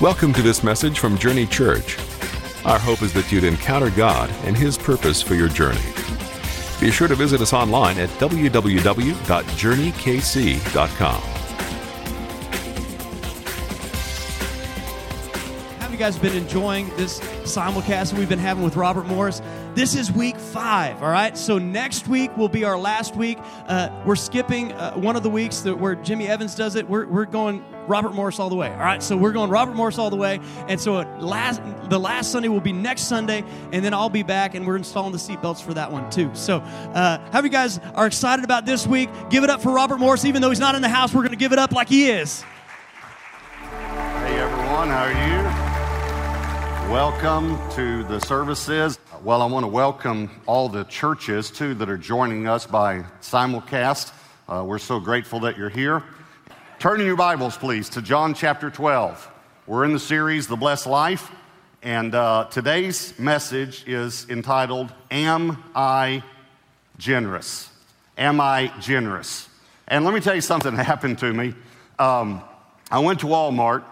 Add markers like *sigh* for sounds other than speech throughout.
Welcome to this message from Journey Church. Our hope is that you'd encounter God and His purpose for your journey. Be sure to visit us online at www.journeykc.com. Have you guys been enjoying this simulcast we've been having with Robert Morris? This is week five, all right? So next week will be our last week. Uh, we're skipping uh, one of the weeks that where Jimmy Evans does it. We're, we're going Robert Morris all the way, all right? So we're going Robert Morris all the way. And so last, the last Sunday will be next Sunday, and then I'll be back, and we're installing the seatbelts for that one too. So uh, you guys are excited about this week? Give it up for Robert Morris. Even though he's not in the house, we're going to give it up like he is. Hey everyone, how are you? Welcome to the services. Well, I want to welcome all the churches too that are joining us by simulcast. Uh, we're so grateful that you're here. Turn in your Bibles, please, to John chapter 12. We're in the series, The Blessed Life, and uh, today's message is entitled, Am I Generous? Am I Generous? And let me tell you something that happened to me. Um, I went to Walmart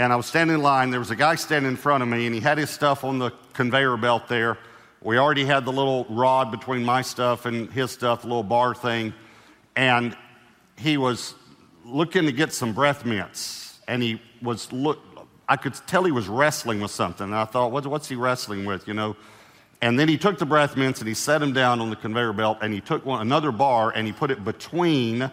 and I was standing in line. There was a guy standing in front of me, and he had his stuff on the conveyor belt there. We already had the little rod between my stuff and his stuff, the little bar thing. And he was looking to get some breath mints. And he was, look, I could tell he was wrestling with something. And I thought, what, what's he wrestling with, you know? And then he took the breath mints and he set them down on the conveyor belt and he took one, another bar and he put it between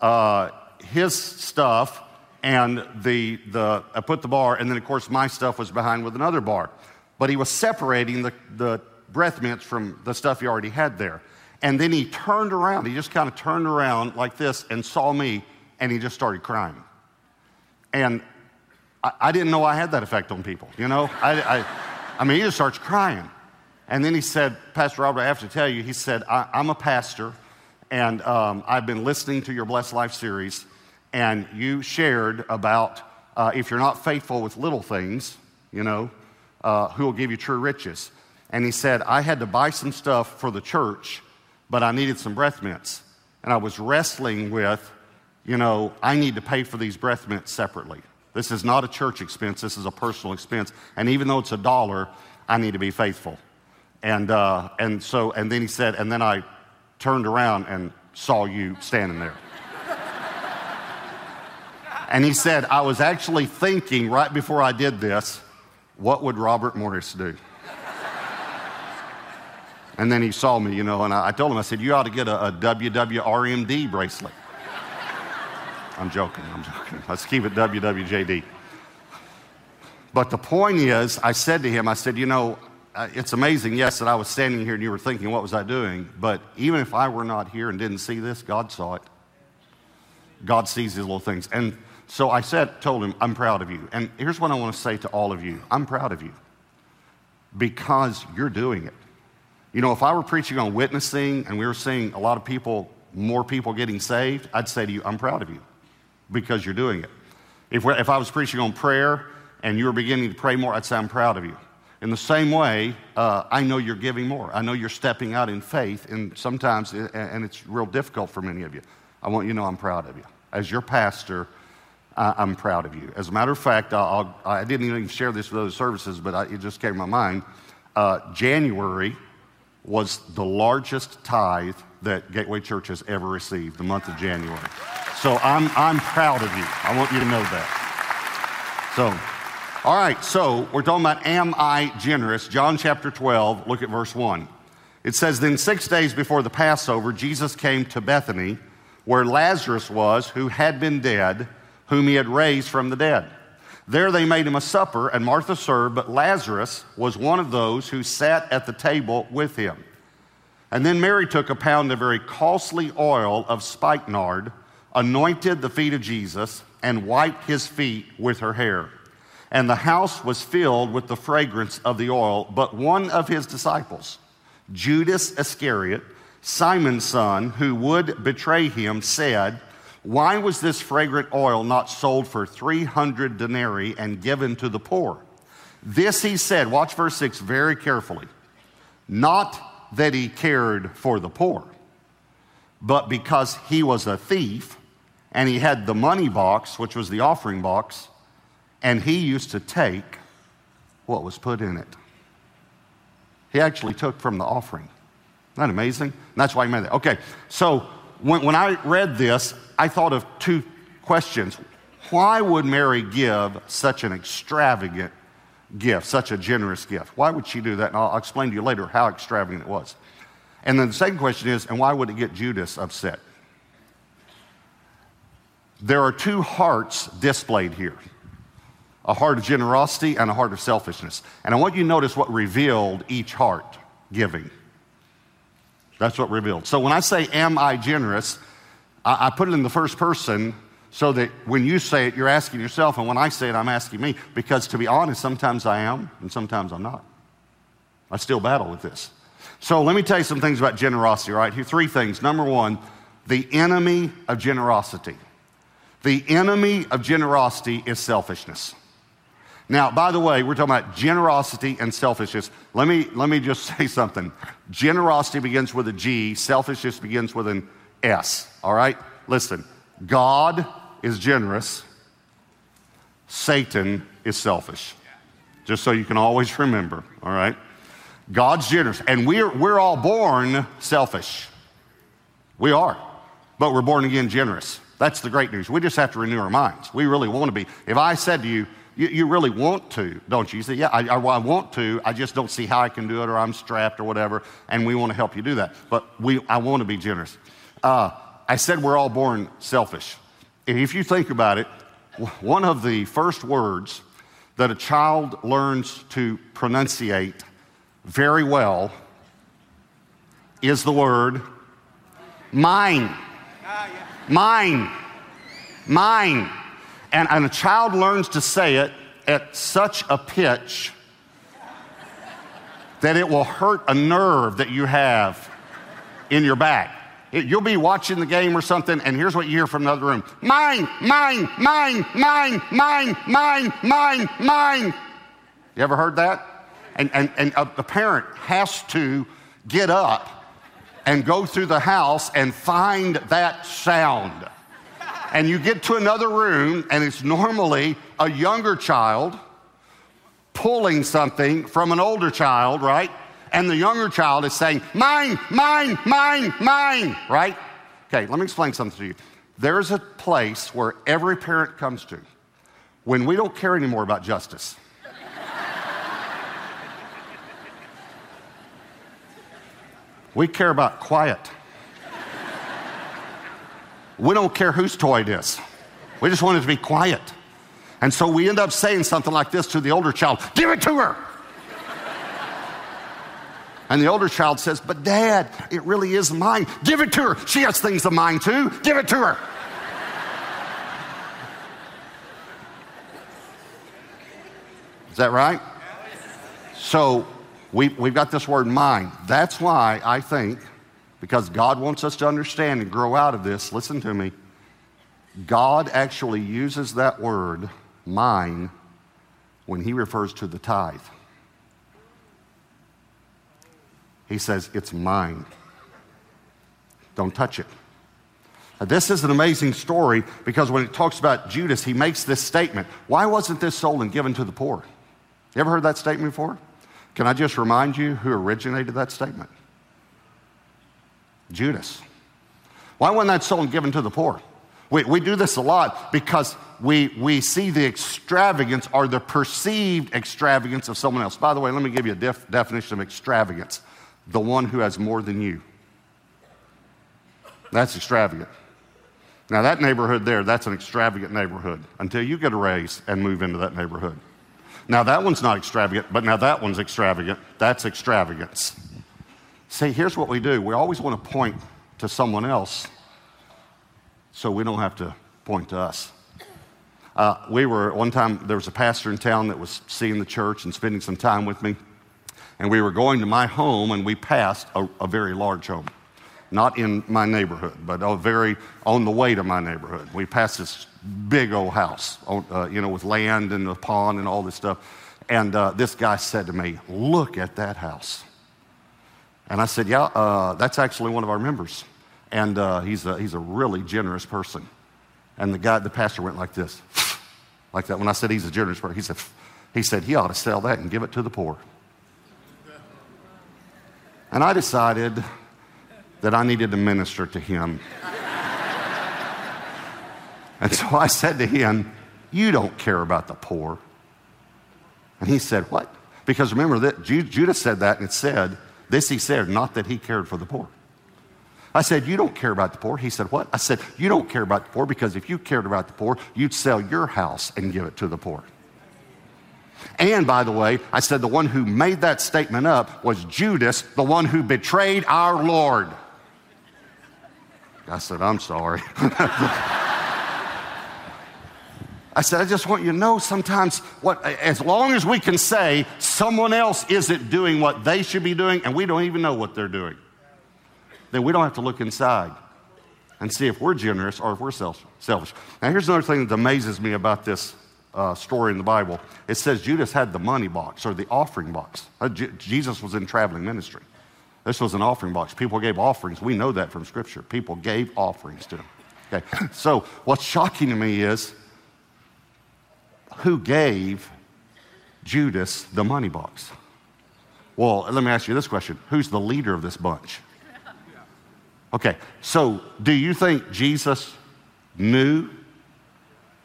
uh, his stuff and the, the, I put the bar, and then of course my stuff was behind with another bar. But he was separating the, the breath mints from the stuff he already had there. And then he turned around, he just kind of turned around like this and saw me, and he just started crying. And I, I didn't know I had that effect on people, you know? I, I, I, mean, he just starts crying. And then he said, Pastor Robert, I have to tell you, he said, I, am a pastor, and um, I've been listening to your Blessed Life series, and you shared about uh, if you're not faithful with little things, you know, uh, who will give you true riches. And he said, I had to buy some stuff for the church, but I needed some breath mints. And I was wrestling with, you know, I need to pay for these breath mints separately. This is not a church expense, this is a personal expense. And even though it's a dollar, I need to be faithful. And, uh, and so, and then he said, and then I turned around and saw you standing there. And he said, I was actually thinking right before I did this, what would Robert Morris do? And then he saw me, you know, and I, I told him, I said, You ought to get a, a WWRMD bracelet. I'm joking, I'm joking. Let's keep it WWJD. But the point is, I said to him, I said, You know, it's amazing, yes, that I was standing here and you were thinking, What was I doing? But even if I were not here and didn't see this, God saw it. God sees these little things. And so I said, told him, I'm proud of you. And here's what I want to say to all of you I'm proud of you because you're doing it. You know, if I were preaching on witnessing and we were seeing a lot of people, more people getting saved, I'd say to you, I'm proud of you because you're doing it. If, if I was preaching on prayer and you were beginning to pray more, I'd say, I'm proud of you. In the same way, uh, I know you're giving more. I know you're stepping out in faith, and sometimes, and it's real difficult for many of you. I want you to know I'm proud of you. As your pastor, I'm proud of you. As a matter of fact, I'll, I did not even share this with other services, but I, it just came to my mind. Uh, January was the largest tithe that Gateway Church has ever received, the month of January. So I'm, I'm proud of you. I want you to know that. So, all right, so we're talking about Am I Generous? John chapter 12, look at verse 1. It says, Then six days before the Passover, Jesus came to Bethany, where Lazarus was, who had been dead, whom he had raised from the dead. There they made him a supper, and Martha served, but Lazarus was one of those who sat at the table with him. And then Mary took a pound of very costly oil of spikenard, anointed the feet of Jesus, and wiped his feet with her hair. And the house was filled with the fragrance of the oil. But one of his disciples, Judas Iscariot, Simon's son, who would betray him, said, why was this fragrant oil not sold for 300 denarii and given to the poor? This he said, watch verse 6 very carefully. Not that he cared for the poor, but because he was a thief and he had the money box, which was the offering box, and he used to take what was put in it. He actually took from the offering. Isn't that amazing? And that's why he made that. Okay, so when, when I read this, I thought of two questions. Why would Mary give such an extravagant gift, such a generous gift? Why would she do that? And I'll, explain to you later how extravagant it was. And then the second question is, and why would it get Judas upset? There are two hearts displayed here a heart of generosity and a heart of selfishness. And I want you to notice what revealed each heart giving. That's what revealed. So when I say, Am I generous? I, I put it in the first person so that when you say it, you're asking yourself, and when I say it, I'm asking me. Because to be honest, sometimes I am, and sometimes I'm not. I still battle with this. So let me tell you some things about generosity, right? Here, three things. Number one, the enemy of generosity. The enemy of generosity is selfishness. Now, by the way, we're talking about generosity and selfishness. Let me, let me just *laughs* say something. Generosity begins with a G, selfishness begins with an S, all right? Listen, God is generous, Satan is selfish. Just so you can always *laughs* remember, all right? God's generous, and we're, we're all born selfish. We are, but we're born again generous. That's the great news. We just have to renew our minds. We really want to be. If I said to you, you, you really want to, don't you? You say, Yeah, I, I, I, want to. I just don't see how I can do it, or I'm strapped, or whatever. And we want to help you do that. But we, I want to be generous. Uh, I said we're all born selfish. If you think about it, one of the first words that a child learns to pronunciate very well is the word mine. Mine. Mine. And, and a child learns to say it at such a pitch that it will hurt a nerve that you have in your back. It, you'll be watching the game or something, and here's what you hear from another room Mine, mine, mine, mine, mine, mine, mine, mine. You ever heard that? And, and, and a, parent has to get up and go through the house and find that sound and you get to another room, and it's normally a younger child pulling something from an older child, right? And the younger child is saying, Mine, mine, mine, mine, right? Okay, let me explain something to you. There's a place where every parent comes to when we don't care anymore about justice. *laughs* we care about quiet. We don't care whose toy it is. We just want it to be quiet. And so we end up saying something like this to the older child Give it to her. and the older child says, But dad, it really is mine. Give it to her. She has things of mine too. Give it to her. Is that right? So we, we've got this word mine. That's why I think because God wants us to understand and grow out of this. Listen to me. God actually uses that word, mine, when he refers to the tithe. He says, It's mine. Don't touch it. Now, this is an amazing story because when it talks about Judas, he makes this statement Why wasn't this sold and given to the poor? You ever heard that statement before? Can I just remind you who originated that statement? Judas. Why wasn't that sold and given to the poor? We, we do this a lot because we, we see the extravagance or the perceived extravagance of someone else. By the way, let me give you a def- definition of extravagance the one who has more than you. That's extravagant. Now, that neighborhood there, that's an extravagant neighborhood until you get a raise and move into that neighborhood. Now, that one's not extravagant, but now that one's extravagant. That's extravagance. See, here's what we do we always want to point to someone else so we don't have to point to us. Uh, we were, one time, there was a pastor in town that was seeing the church and spending some time with me. And we were going to my home, and we passed a, a very large home. Not in my neighborhood, but a very on the way to my neighborhood. We passed this big old house, uh, you know, with land and a pond and all this stuff. And uh, this guy said to me, Look at that house. And I said, Yeah, uh, that's actually one of our members. And uh, he's, a, he's a really generous person. And the guy, the pastor went like this, *sighs* like that. When I said he's a generous person, he said, he said, he ought to sell that and give it to the poor. And I decided that I needed to minister to him. *laughs* and so I said to him, You don't care about the poor. And he said, What? Because remember that Judas said that and it said, This he said, not that he cared for the poor. I said, You don't care about the poor. He said, What? I said, You don't care about the poor because if you cared about the poor, you'd sell your house and give it to the poor. And by the way, I said the one who made that statement up was Judas, the one who betrayed our Lord. I said, I'm sorry. *laughs* I said, I just want you to know sometimes what, as long as we can say someone else isn't doing what they should be doing and we don't even know what they're doing, then we don't have to look inside and see if we're generous or if we're selfish. Now, here's another thing that amazes me about this uh, story in the Bible. It says Judas had the money box or the offering box. Uh, J- Jesus was in traveling ministry. This was an offering box. People gave offerings. We know that from Scripture. People gave offerings to him. Okay. So what's shocking to me is who gave Judas the money box? Well, let me ask you this question Who's the leader of this bunch? Okay, so do you think Jesus knew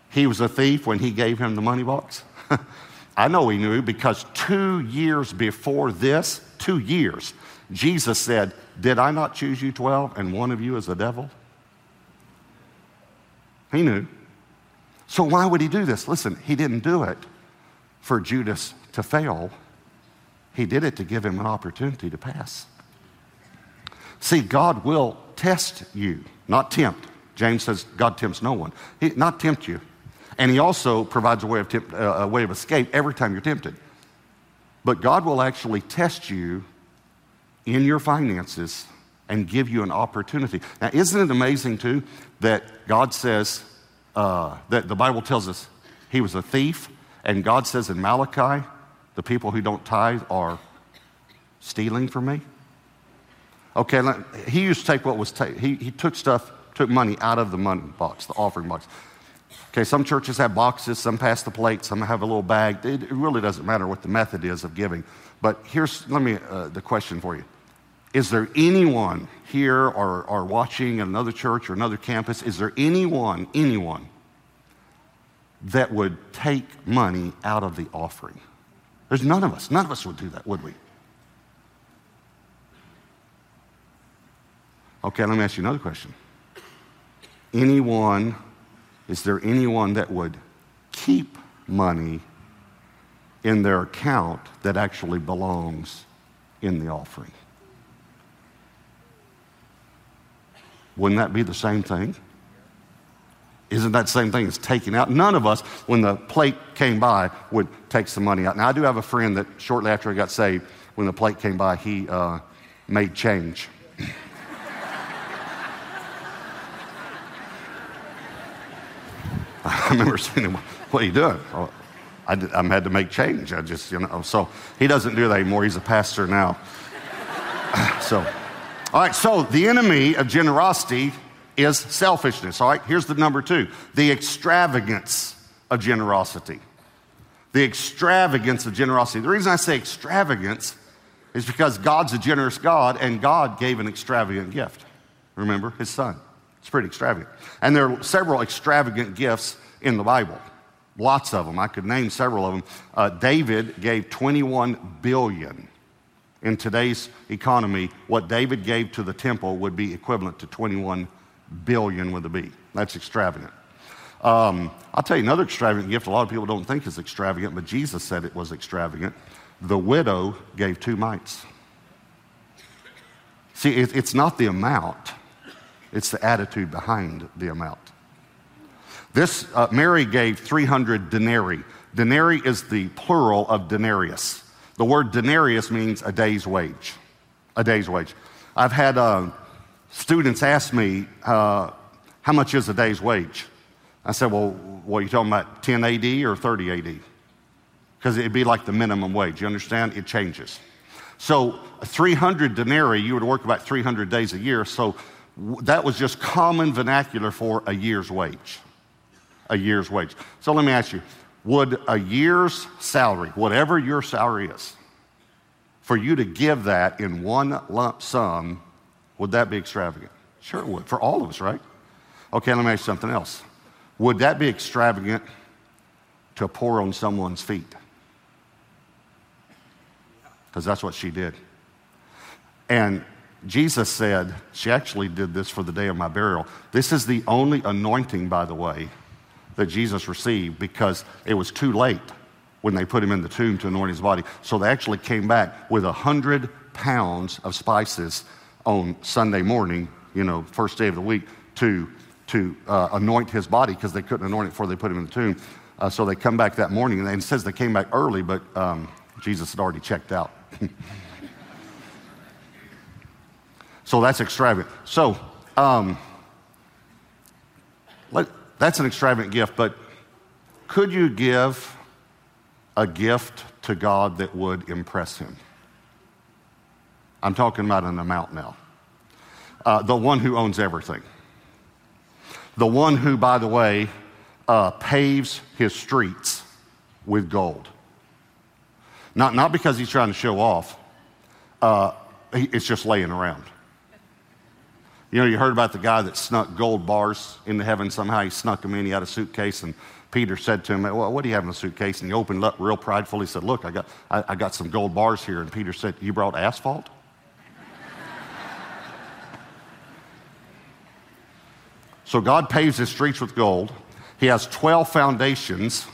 he was a thief when he gave him the money box? *laughs* I know he knew because two years before this, two years, Jesus said, Did I not choose you 12 and one of you is a devil? He knew. So why would he do this? Listen, he didn't do it for Judas to fail, he did it to give him an opportunity to pass. See, God will test you, not tempt. James says God tempts no one. He, not tempt you. And he also provides a way, of tempt, uh, a way of escape every time you're tempted. But God will actually test you in your finances and give you an opportunity. Now, isn't it amazing, too, that God says, uh, that the Bible tells us he was a thief, and God says in Malachi, the people who don't tithe are stealing from me? Okay, he used to take what was, ta- he, he took stuff, took money out of the money box, the offering box. Okay, some churches have boxes, some pass the plate, some have a little bag. It, it really doesn't matter what the method is of giving. But here's, let me, uh, the question for you. Is there anyone here or, or watching at another church or another campus, is there anyone, anyone that would take money out of the offering? There's none of us. None of us would do that, would we? Okay, let me ask you another question. Anyone, is there anyone that would keep money in their account that actually belongs in the offering? Wouldn't that be the same thing? Isn't that the same thing as taking out? None of us, when the plate came by, would take some money out. Now, I do have a friend that shortly after I got saved, when the plate came by, he uh, made change. *laughs* I remember saying him, What are you doing? Well, I, did, I had to make change. I just, you know, so he doesn't do that anymore. He's a pastor now. *laughs* so, all right, so the enemy of generosity is selfishness. All right, here's the number two the extravagance of generosity. The extravagance of generosity. The reason I say extravagance is because God's a generous God and God gave an extravagant gift. Remember, his son. It's pretty extravagant. And there are several extravagant gifts in the Bible. Lots of them. I could name several of them. Uh, David gave 21 billion in today's economy, what David gave to the temple would be equivalent to 21 billion with a B. That's extravagant. Um, I'll tell you another extravagant gift a lot of people don't think is extravagant, but Jesus said it was extravagant. The widow gave two mites. See, it, it's not the amount, it's the attitude behind the amount. This, uh, Mary gave 300 denarii. Denarii is the plural of denarius. The word denarius means a day's wage. A day's wage. I've had uh, students ask me, uh, how much is a day's wage? I said, well, what are you talking about, 10 AD or 30 AD? Because it'd be like the minimum wage. You understand? It changes. So 300 denarii, you would work about 300 days a year. So that was just common vernacular for a year's wage. a year's wage. So let me ask you would a year's salary, whatever your salary is, for you to give that in one lump sum, would that be extravagant? Sure, it would, for all of us, right? Okay, let me ask something else. Would that be extravagant to pour on someone's feet? Because that's what she did. And Jesus said, she actually did this for the day of my burial. This is the only anointing, by the way, that Jesus received because it was too late when they put him in the tomb to anoint his body. So they actually came back with a hundred pounds of spices on Sunday morning, you know, first day of the week, to, to uh, anoint his body because they couldn't anoint it before they put him in the tomb. Uh, so they come back that morning, and it says they came back early, but um, Jesus had already checked out. *laughs* So that's extravagant. So um, let, that's an extravagant gift, but could you give a gift to God that would impress Him? I'm talking about an amount now. Uh, the one who owns everything. The one who, by the way, uh, paves his streets with gold. Not, not because he's trying to show off, uh, it's just laying around. You know, you heard about the guy that snuck gold bars into heaven somehow. He snuck them in. He had a suitcase, and Peter said to him, Well, what do you have in the suitcase? And he opened up real prideful. He said, Look, I got, I, I got some gold bars here. And Peter said, You brought asphalt? *laughs* so God paves his streets with gold. He has 12 foundations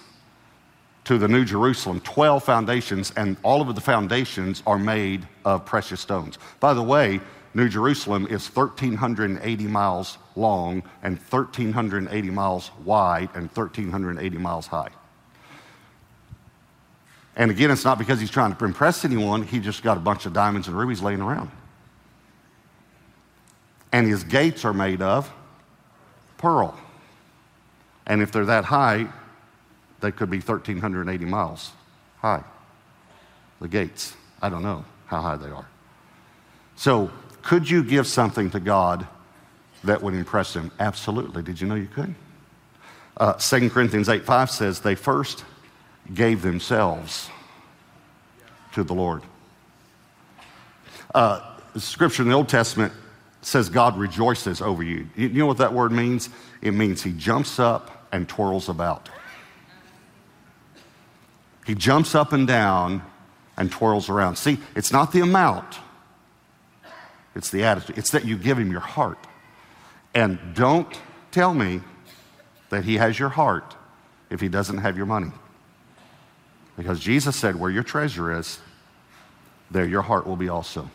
to the New Jerusalem, 12 foundations, and all of the foundations are made of precious stones. By the way, New Jerusalem is 1,380 miles long and 1,380 miles wide and 1,380 miles high. And again, it's not because he's trying to impress anyone, he just got a bunch of diamonds and rubies laying around. And his gates are made of pearl. And if they're that high, they could be 1,380 miles high. The gates. I don't know how high they are. So could you give something to God that would impress him? Absolutely. Did you know you could? Uh, 2 Corinthians 8 5 says, They first gave themselves to the Lord. Uh, scripture in the Old Testament says God rejoices over you. You know what that word means? It means he jumps up and twirls about. He jumps up and down and twirls around. See, it's not the amount, it's the attitude. It's that you give him your heart. And don't tell me that he has your heart if he doesn't have your money. Because Jesus said, Where your treasure is, there your heart will be also.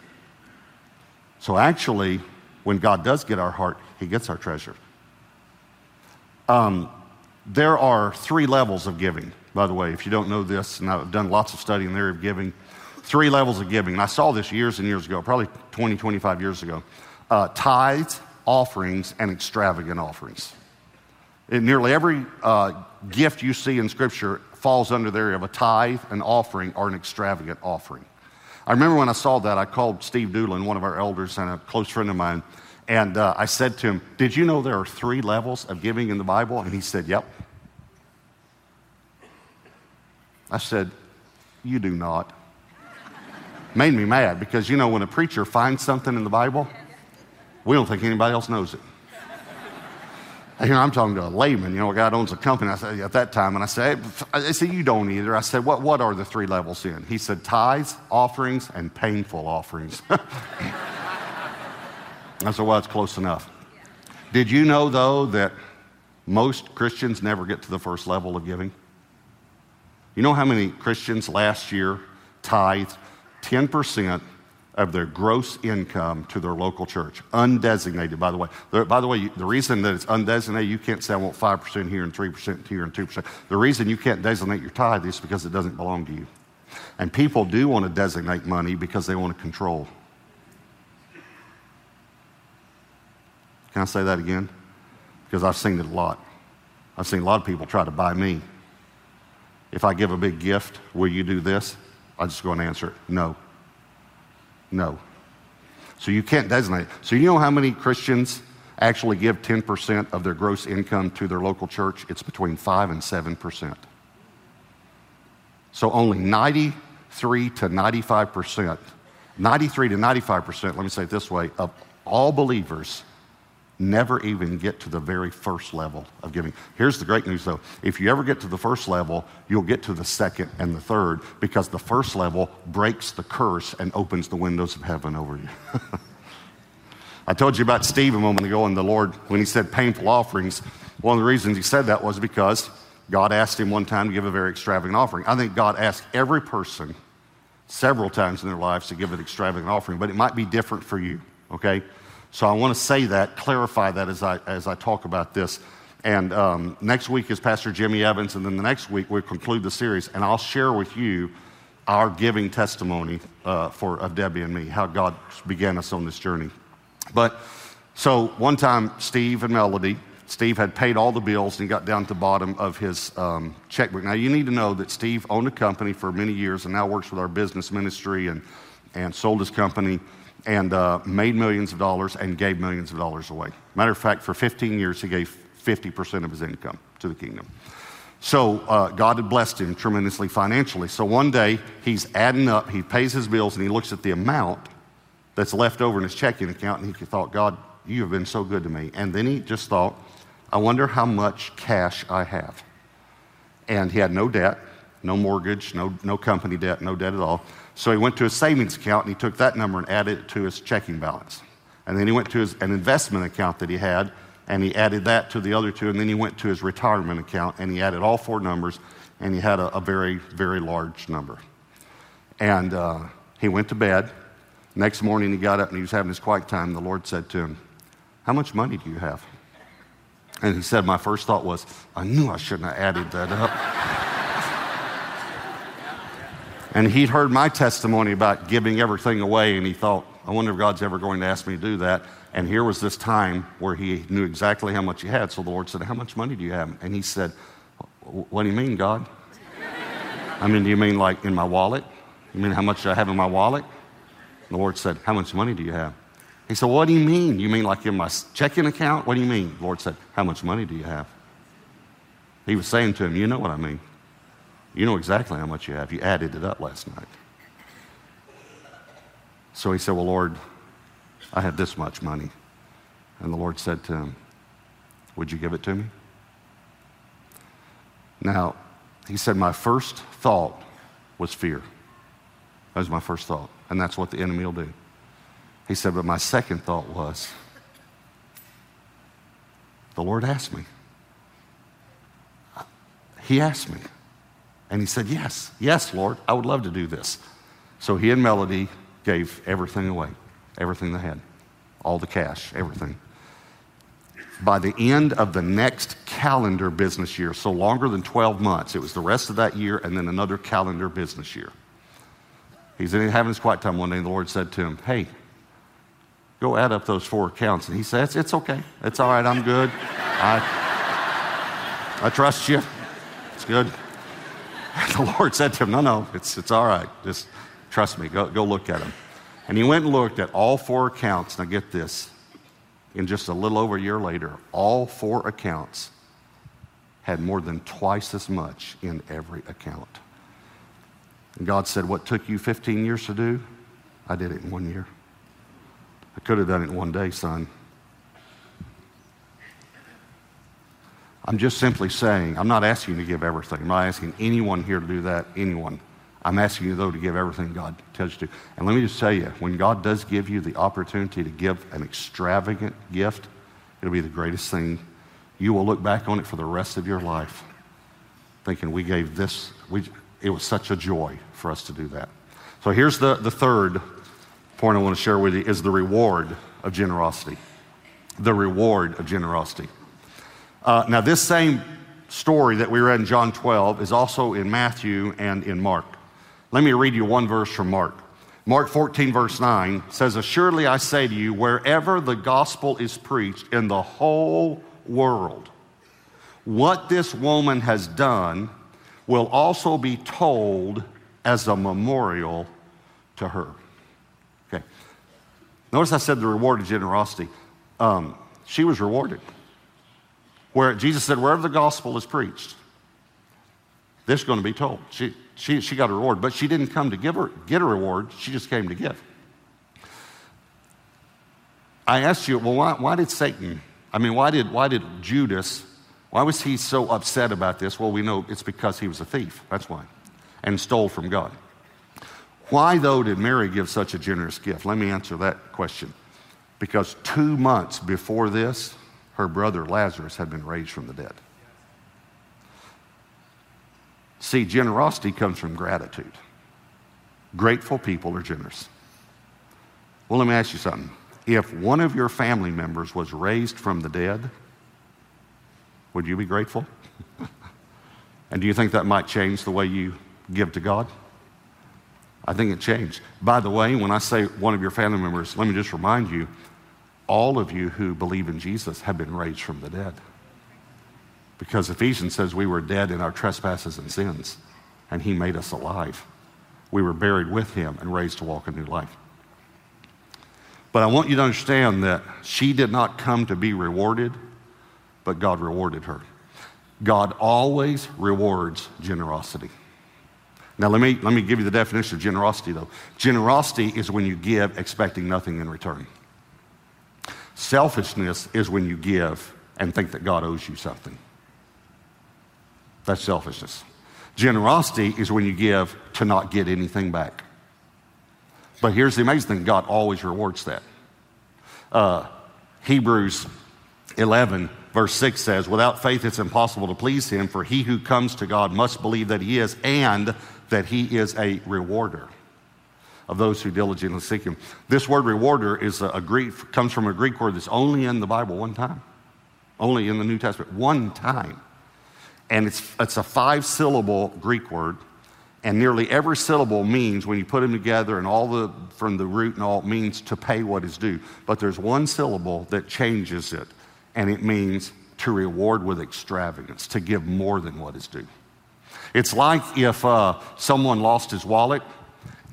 So actually, when God does get our heart, he gets our treasure. Um, there are three levels of giving, by the way. If you don't know this, and I've done lots of study in the area of giving, three levels of giving. And I saw this years and years ago, probably 20, 25 years ago. Uh, tithes, offerings, and extravagant offerings. In nearly every uh, gift you see in Scripture falls under the area of a tithe, an offering, or an extravagant offering. I remember when I saw that, I called Steve Dulin, one of our elders and a close friend of mine, and uh, I said to him, Did you know there are three levels of giving in the Bible? And he said, Yep. I said, You do not made me mad because, you know, when a preacher finds something in the Bible, we don't think anybody else knows it. You know, I'm talking to a layman, you know, a guy that owns a company I said, at that time, and I said, I said, you don't either. I said, what, what are the three levels in? He said, tithes, offerings, and painful offerings. *laughs* I said, well, it's close enough. Did you know, though, that most Christians never get to the first level of giving? You know how many Christians last year tithed 10% of their gross income to their local church, undesignated, by the way. By the way, the reason that it's undesignated, you can't say, I want 5% here and 3% here and 2%. The reason you can't designate your tithe is because it doesn't belong to you. And people do want to designate money because they want to control. Can I say that again? Because I've seen it a lot. I've seen a lot of people try to buy me. If I give a big gift, will you do this? I'll just go and answer it no. No. So you can't designate. So you know how many Christians actually give 10% of their gross income to their local church, it's between 5 and 7%. So only 93 to 95%, 93 to 95%, let me say it this way, of all believers never even get to the very first level of giving. Here's the great news though if you ever get to the first level, you'll get to the second and the third because the first level breaks the curse and opens the windows of heaven over you. *laughs* I told you about Steve a moment ago and the Lord, when he said painful offerings, one of the reasons he said that was because God asked him one time to give a very extravagant offering. I think God asked every person several times in their lives to give an extravagant offering, but it might be different for you, okay? So I want to say that, clarify that as I, as I talk about this. And um, next week is Pastor Jimmy Evans, and then the next week we'll conclude the series, and I'll share with you our giving testimony uh, for of Debbie and me, how God began us on this journey. But so one time, Steve and Melody, Steve had paid all the bills and he got down to the bottom of his um, checkbook. Now, you need to know that Steve owned a company for many years and now works with our business ministry and, and sold his company and uh, made millions of dollars and gave millions of dollars away. Matter of fact, for 15 years, he gave 50% of his income to the kingdom. So uh, God had blessed him tremendously financially. So one day, he's adding up, he pays his bills, and he looks at the amount that's left over in his checking account, and he thought, God, you have been so good to me. And then he just thought, I wonder how much cash I have. And he had no debt, no mortgage, no, no company debt, no debt at all. So he went to his savings account and he took that number and added it to his checking balance. And then he went to his, an investment account that he had and he added that to the other two. And then he went to his retirement account and he added all four numbers and he had a, a very, very large number. And uh, he went to bed. Next morning he got up and he was having his quiet time. The Lord said to him, How much money do you have? And he said, My first thought was, I knew I shouldn't have added that up. And he'd heard my testimony about giving everything away, and he thought, I wonder if God's ever going to ask me to do that. And here was this time where he knew exactly how much he had. So the Lord said, How much money do you have? And he said, What do you mean, God? I mean, do you mean like in my wallet? You mean how much do I have in my wallet? And the Lord said, How much money do you have? He said, What do you mean? You mean like in my checking account? What do you mean? The Lord said, How much money do you have? He was saying to him, You know what I mean. You know exactly how much you have. You added it up last night. So he said, Well, Lord, I have this much money. And the Lord said to him, Would you give it to me? Now, he said, My first thought was fear. That was my first thought. And that's what the enemy will do. He said, But my second thought was, The Lord asked me. He asked me. And he said, Yes, yes, Lord, I would love to do this. So he and Melody gave everything away, everything they had, all the cash, everything. By the end of the next calendar business year, so longer than 12 months, it was the rest of that year and then another calendar business year. He's in having his quiet time one day, and the Lord said to him, Hey, go add up those four accounts. And he says, It's, it's okay. It's all right. I'm good. I, I trust you. It's good. *laughs* the Lord said to him, No, no, it's, it's all right. Just trust me. Go, go look at them. And he went and looked at all four accounts. Now, get this. In just a little over a year later, all four accounts had more than twice as much in every account. And God said, What took you 15 years to do? I did it in one year. I could have done it in one day, son. I'm just simply saying, I'm not asking you to give everything. I'm not asking anyone here to do that, anyone. I'm asking you, though, to give everything God tells you to. And let me just tell you, when God does give you the opportunity to give an extravagant gift, it'll be the greatest thing. You will look back on it for the rest of your life thinking, we gave this, we, it was such a joy for us to do that. So here's the, the third point I want to share with you is the reward of generosity. The reward of generosity. Uh, now, this same story that we read in John 12 is also in Matthew and in Mark. Let me read you one verse from Mark. Mark 14, verse 9 says, Assuredly I say to you, wherever the gospel is preached in the whole world, what this woman has done will also be told as a memorial to her. Okay. Notice I said the reward of generosity. Um, she was rewarded. Where Jesus said, wherever the gospel is preached, this is going to be told. She, she, she got a reward, but she didn't come to give her, get a reward, she just came to give. I asked you, well, why, why did Satan, I mean, why did, why did Judas, why was he so upset about this? Well, we know it's because he was a thief. That's why. And stole from God. Why, though, did Mary give such a generous gift? Let me answer that question. Because two months before this, her brother Lazarus had been raised from the dead. See, generosity comes from gratitude. Grateful people are generous. Well, let me ask you something. If one of your family members was raised from the dead, would you be grateful? *laughs* and do you think that might change the way you give to God? I think it changed. By the way, when I say one of your family members, let me just remind you all of you who believe in Jesus have been raised from the dead. Because Ephesians says we were dead in our trespasses and sins, and He made us alive. We were buried with Him and raised to walk a new life. But I want you to understand that she did not come to be rewarded, but God rewarded her. God always rewards generosity. Now, let me, let me give you the definition of generosity, though. Generosity is when you give expecting nothing in return. Selfishness is when you give and think that God owes you something. That's selfishness. Generosity is when you give to not get anything back. But here's the amazing thing God always rewards that. Uh, Hebrews 11, verse 6 says, Without faith it's impossible to please him, for he who comes to God must believe that he is, and that he is a rewarder of those who diligently seek him. This word rewarder is a, a Greek, comes from a Greek word that's only in the Bible one time, only in the New Testament, one time. And it's, it's a five syllable Greek word. And nearly every syllable means, when you put them together and all the, from the root and all, means to pay what is due. But there's one syllable that changes it, and it means to reward with extravagance, to give more than what is due. It's like if uh, someone lost his wallet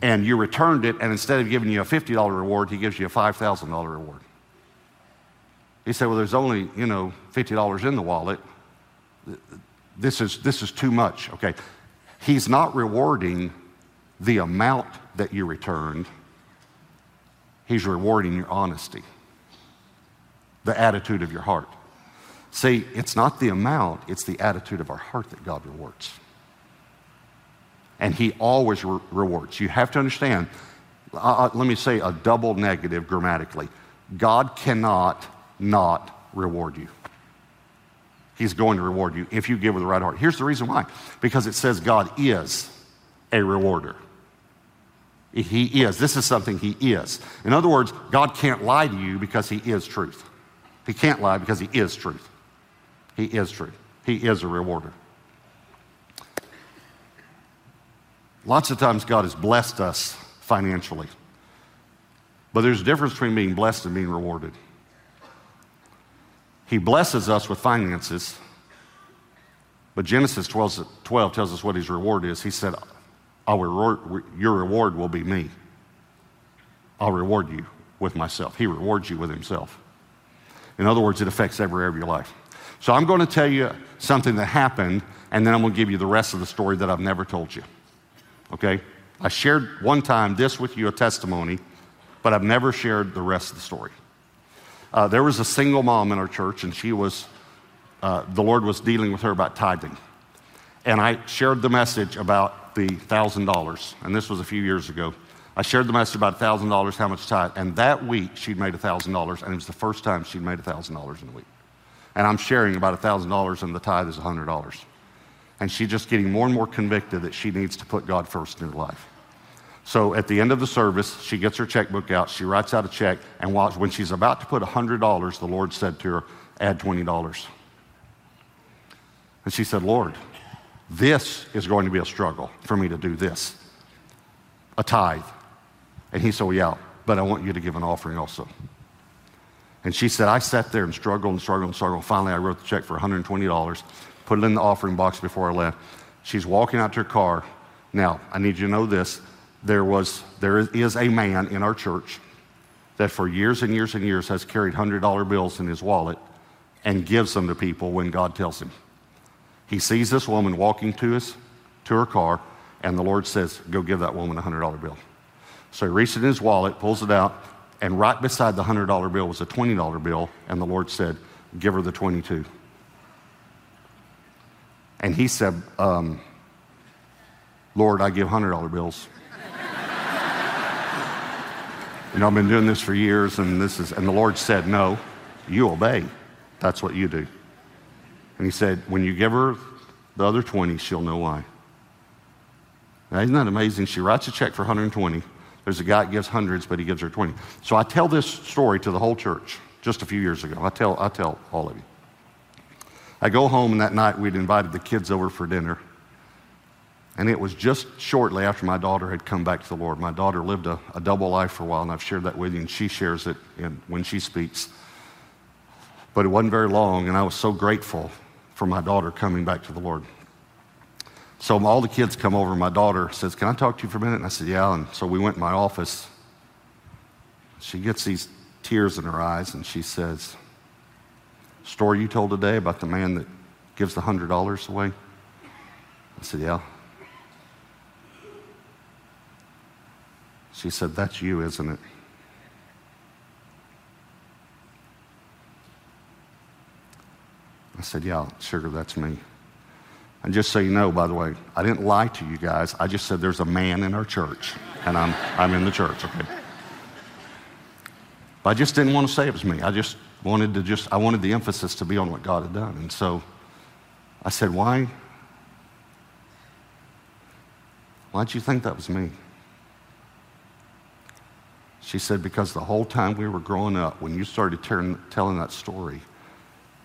and you returned it, and instead of giving you a $50 reward, he gives you a $5,000 reward. He said, Well, there's only, you know, $50 in the wallet this is, this is too much. Okay. He's not rewarding the amount that you returned, he's rewarding your honesty, the attitude of your heart. See, it's not the amount, it's the attitude of our heart that God rewards. And He always re- rewards. You have to understand, uh, uh let me say a double negative grammatically God cannot not reward you. He's going to reward you if you give with the right heart. Here's the reason why because it says God is a rewarder. He is. This is something He is. In other words, God can't lie to you because He is truth. He can't lie because He is truth. He is truth. He is a rewarder. Lots of times God has blessed us financially. But there's a difference between being blessed and being rewarded. He blesses us with finances. But Genesis 12, 12 tells us what his reward is. He said, reward, Your reward will be me. I'll reward you with myself. He rewards you with himself. In other words, it affects every area of your life. So I'm going to tell you something that happened, and then I'm going to give you the rest of the story that I've never told you. Okay? I shared one time this with you, a testimony, but I've never shared the rest of the story. Uh, there was a single mom in our church, and she was, uh, the Lord was dealing with her about tithing. And I shared the message about the $1,000, and this was a few years ago. I shared the message about $1,000, how much tithe, and that week she'd made $1,000, and it was the first time she'd made $1,000 in a week. And I'm sharing about $1,000, and the tithe is $100. And she's just getting more and more convicted that she needs to put God first in her life. So at the end of the service, she gets her checkbook out, she writes out a check, and when she's about to put $100, the Lord said to her, Add $20. And she said, Lord, this is going to be a struggle for me to do this a tithe. And he said, well, Yeah, but I want you to give an offering also. And she said, I sat there and struggled and struggled and struggled. Finally, I wrote the check for $120, put it in the offering box before I left. She's walking out to her car. Now, I need you to know this there was there is a man in our church that for years and years and years has carried $100 bills in his wallet and gives them to people when God tells him. He sees this woman walking to, his, to her car, and the Lord says, Go give that woman a $100 bill. So he reaches in his wallet, pulls it out, and right beside the $100 bill was a $20 bill, and the Lord said, Give her the 22. And he said, um, Lord, I give $100 bills. you know, I've been doing this for years, and this is, and the Lord said, No, you obey. That's what you do. And he said, When you give her the other 20, she'll know why. Now, isn't that amazing? She writes a check for 120. There's a guy that gives hundreds, but he gives her 20. So I tell this story to the whole church just a few years ago. I tell, I tell all of you. I go home, and that night we'd invited the kids over for dinner. And it was just shortly after my daughter had come back to the Lord. My daughter lived a, a double life for a while, and I've shared that with you, and she shares it in, when she speaks. But it wasn't very long, and I was so grateful for my daughter coming back to the Lord. So all the kids come over, and my daughter says, Can I talk to you for a minute? And I said, Yeah. And so we went in my office. She gets these tears in her eyes, and she says, Story you told today about the man that gives the $100 away? I said, Yeah. She said, That's you, isn't it? I said, Yeah, sugar, that's me. And just so you know, by the way, I didn't lie to you guys. I just said there's a man in our church, and I'm, I'm in the church, okay? But I just didn't want to say it was me. I just wanted to just, I wanted the emphasis to be on what God had done. And so I said, Why? Why'd you think that was me? She said, Because the whole time we were growing up, when you started telling that story,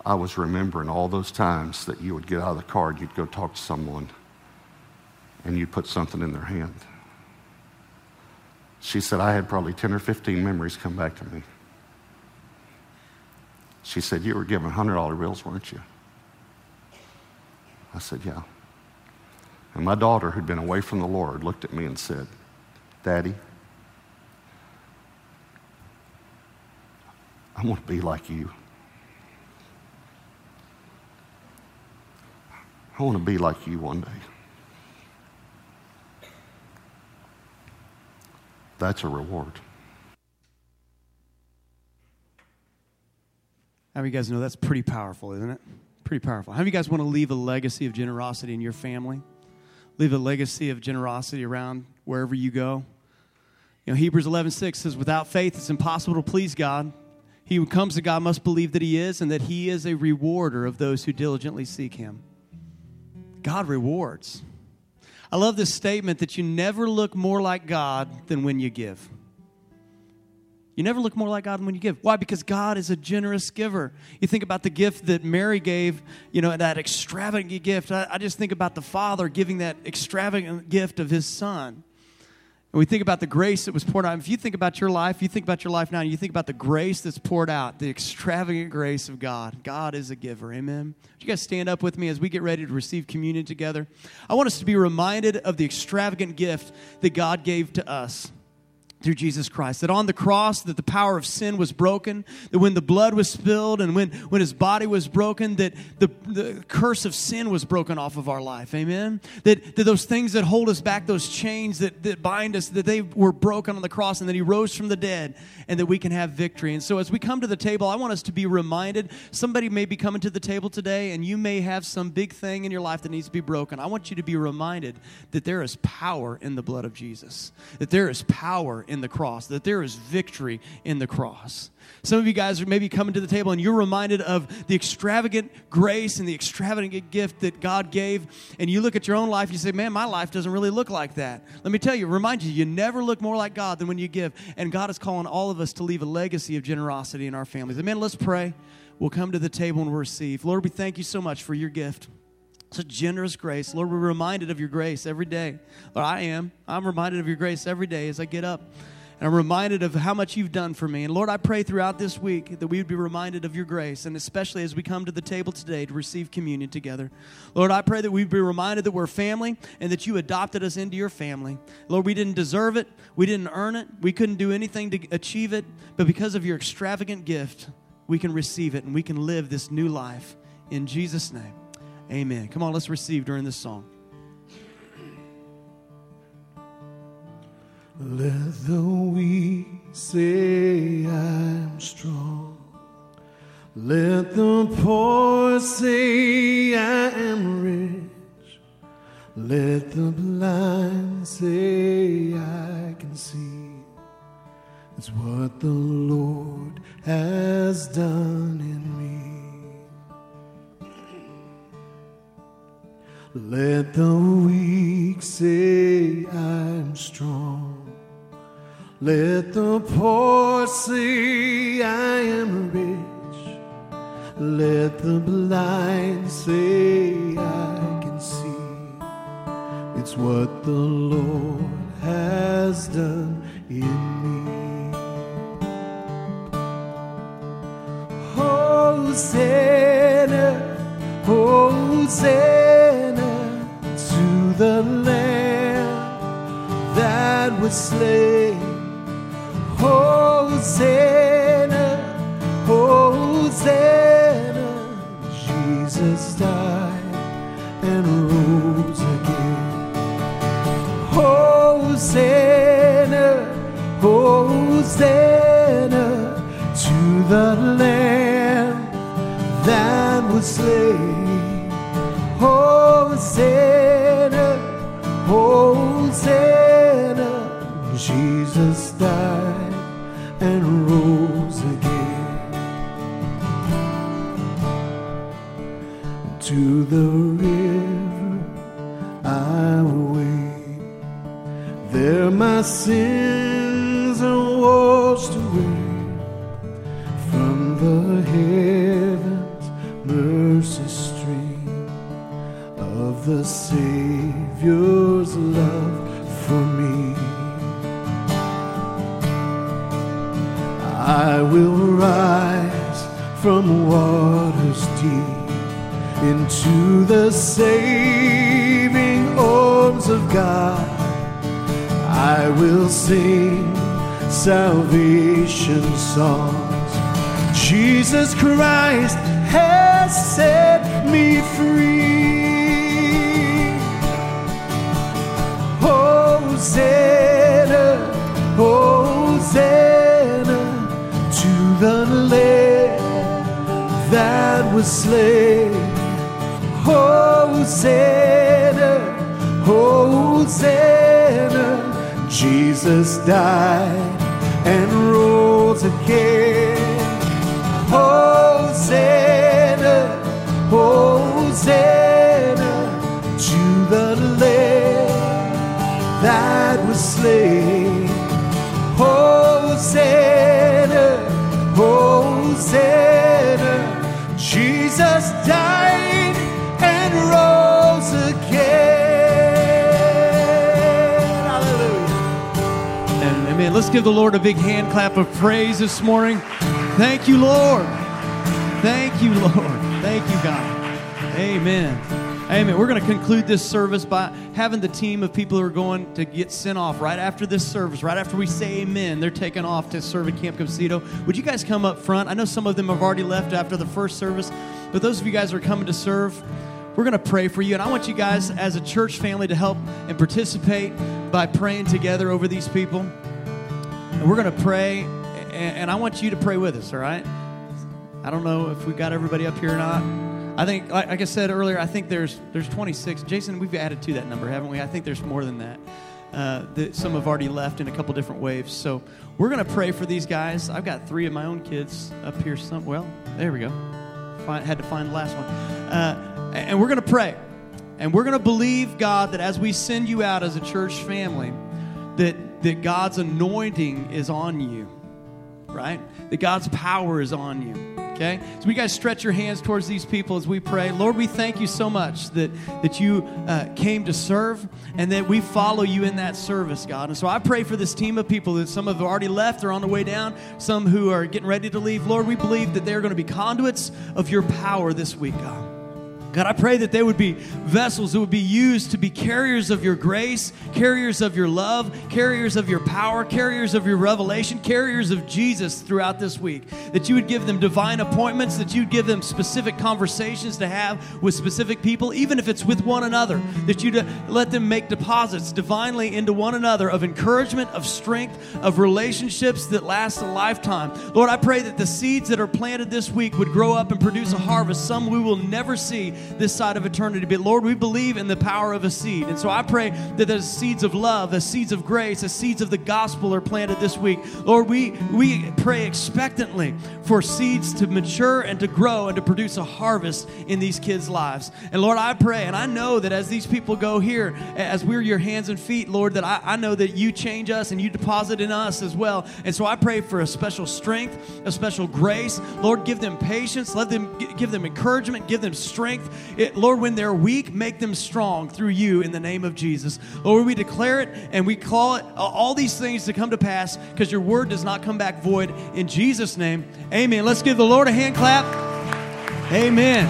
I was remembering all those times that you would get out of the car and you'd go talk to someone and you'd put something in their hand. She said, I had probably 10 or 15 memories come back to me. She said, You were given $100 bills, weren't you? I said, Yeah. And my daughter, who'd been away from the Lord, looked at me and said, Daddy, I want to be like you. I want to be like you one day. That's a reward. How many you guys know that's pretty powerful, isn't it? Pretty powerful. How many you guys want to leave a legacy of generosity in your family? Leave a legacy of generosity around wherever you go? You know, Hebrews 11 6 says, Without faith, it's impossible to please God. He who comes to God must believe that He is and that He is a rewarder of those who diligently seek Him. God rewards. I love this statement that you never look more like God than when you give. You never look more like God than when you give. Why? Because God is a generous giver. You think about the gift that Mary gave, you know, that extravagant gift. I, I just think about the Father giving that extravagant gift of His Son. And we think about the grace that was poured out. If you think about your life, you think about your life now, and you think about the grace that's poured out, the extravagant grace of God. God is a giver. Amen. Would you guys stand up with me as we get ready to receive communion together? I want us to be reminded of the extravagant gift that God gave to us through Jesus Christ. That on the cross, that the power of sin was broken, that when the blood was spilled and when, when his body was broken, that the, the curse of sin was broken off of our life. Amen? That, that those things that hold us back, those chains that, that bind us, that they were broken on the cross and that he rose from the dead and that we can have victory. And so as we come to the table, I want us to be reminded somebody may be coming to the table today and you may have some big thing in your life that needs to be broken. I want you to be reminded that there is power in the blood of Jesus, that there is power in the cross, that there is victory in the cross. Some of you guys are maybe coming to the table and you're reminded of the extravagant grace and the extravagant gift that God gave. And you look at your own life, and you say, Man, my life doesn't really look like that. Let me tell you, remind you, you never look more like God than when you give. And God is calling all of us to leave a legacy of generosity in our families. Amen. Let's pray. We'll come to the table and we'll receive. Lord, we thank you so much for your gift. Such generous grace. Lord, we're reminded of your grace every day. Lord, I am. I'm reminded of your grace every day as I get up And I'm reminded of how much you've done for me. And Lord, I pray throughout this week that we would be reminded of your grace, and especially as we come to the table today to receive communion together. Lord, I pray that we'd be reminded that we're family and that you adopted us into your family. Lord, we didn't deserve it, we didn't earn it, we couldn't do anything to achieve it, but because of your extravagant gift, we can receive it and we can live this new life. In Jesus' name, amen. Come on, let's receive during this song. Let the weak say I'm strong. Let the poor say I am rich. Let the blind say I can see. It's what the Lord has done in Let the weak say I'm strong. Let the poor say I am rich. Let the blind say I can see. It's what the Lord has done in me. Hosanna, Hosanna the Lamb that was slain. Hosanna, Hosanna, Jesus died and rose again. Hosanna, Hosanna to the Lamb that was slain. Salvation songs. Jesus Christ has set me free. Hosanna, Hosanna to the Lamb that was slain. Hosanna, Hosanna, Jesus died rose Give the Lord a big hand clap of praise this morning. Thank you, Lord. Thank you, Lord. Thank you, God. Amen. Amen. We're going to conclude this service by having the team of people who are going to get sent off right after this service, right after we say amen. They're taking off to serve at Camp Concito. Would you guys come up front? I know some of them have already left after the first service, but those of you guys who are coming to serve, we're going to pray for you. And I want you guys, as a church family, to help and participate by praying together over these people. And we're going to pray, and, I want you to pray with us, all right? I don't know if we got everybody up here or not. I think, like, like I said earlier, I think there's there's 26. Jason, we've added to that number, haven't we? I think there's more than that. Uh, that some have already left in a couple different waves. So we're going to pray for these guys. I've got three of my own kids up here. Some well, there we go. Find, had to find the last one. Uh, and we're going to pray, and we're going to believe God that as we send you out as a church family, that that God's anointing is on you, right? That God's power is on you. Okay? So we guys stretch your hands towards these people as we pray. Lord, we thank you so much that, that you uh, came to serve and that we follow you in that service, God. And so I pray for this team of people that some have already left, they're on the way down, some who are getting ready to leave. Lord, we believe that they're going to be conduits of your power this week, God. God, I pray that they would be vessels that would be used to be carriers of your grace, carriers of your love, carriers of your power, carriers of your revelation, carriers of Jesus throughout this week. That you would give them divine appointments, that you'd give them specific conversations to have with specific people, even if it's with one another. That you'd uh, let them make deposits divinely into one another of encouragement, of strength, of relationships that last a lifetime. Lord, I pray that the seeds that are planted this week would grow up and produce a harvest, some we will never see this side of eternity. But Lord, we believe in the power of a seed. And so I pray that the seeds of love, the seeds of grace, the seeds of the gospel are planted this week. Lord, we, we pray expectantly for seeds to mature and to grow and to produce a harvest in these kids' lives. And Lord, I pray, and I know that as these people go here, as we're your hands and feet, Lord, that I, I know that you change us and you deposit in us as well. And so I pray for a special strength, a special grace. Lord, give them patience. Let them give them encouragement, give them strength. It, Lord, when they're weak, make them strong through you in the name of Jesus. Lord, we declare it and we call it all these things to come to pass because your word does not come back void. In Jesus' name, amen. Let's give the Lord a hand clap. Amen.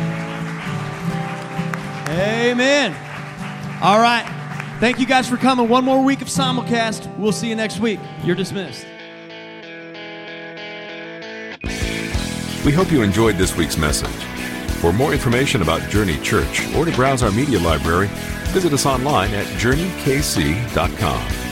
Amen. All right. Thank you guys for coming. One more week of simulcast. We'll see you next week. You're dismissed. We hope you enjoyed this week's message. For more information about Journey Church or to browse our media library, visit us online at journeykc.com.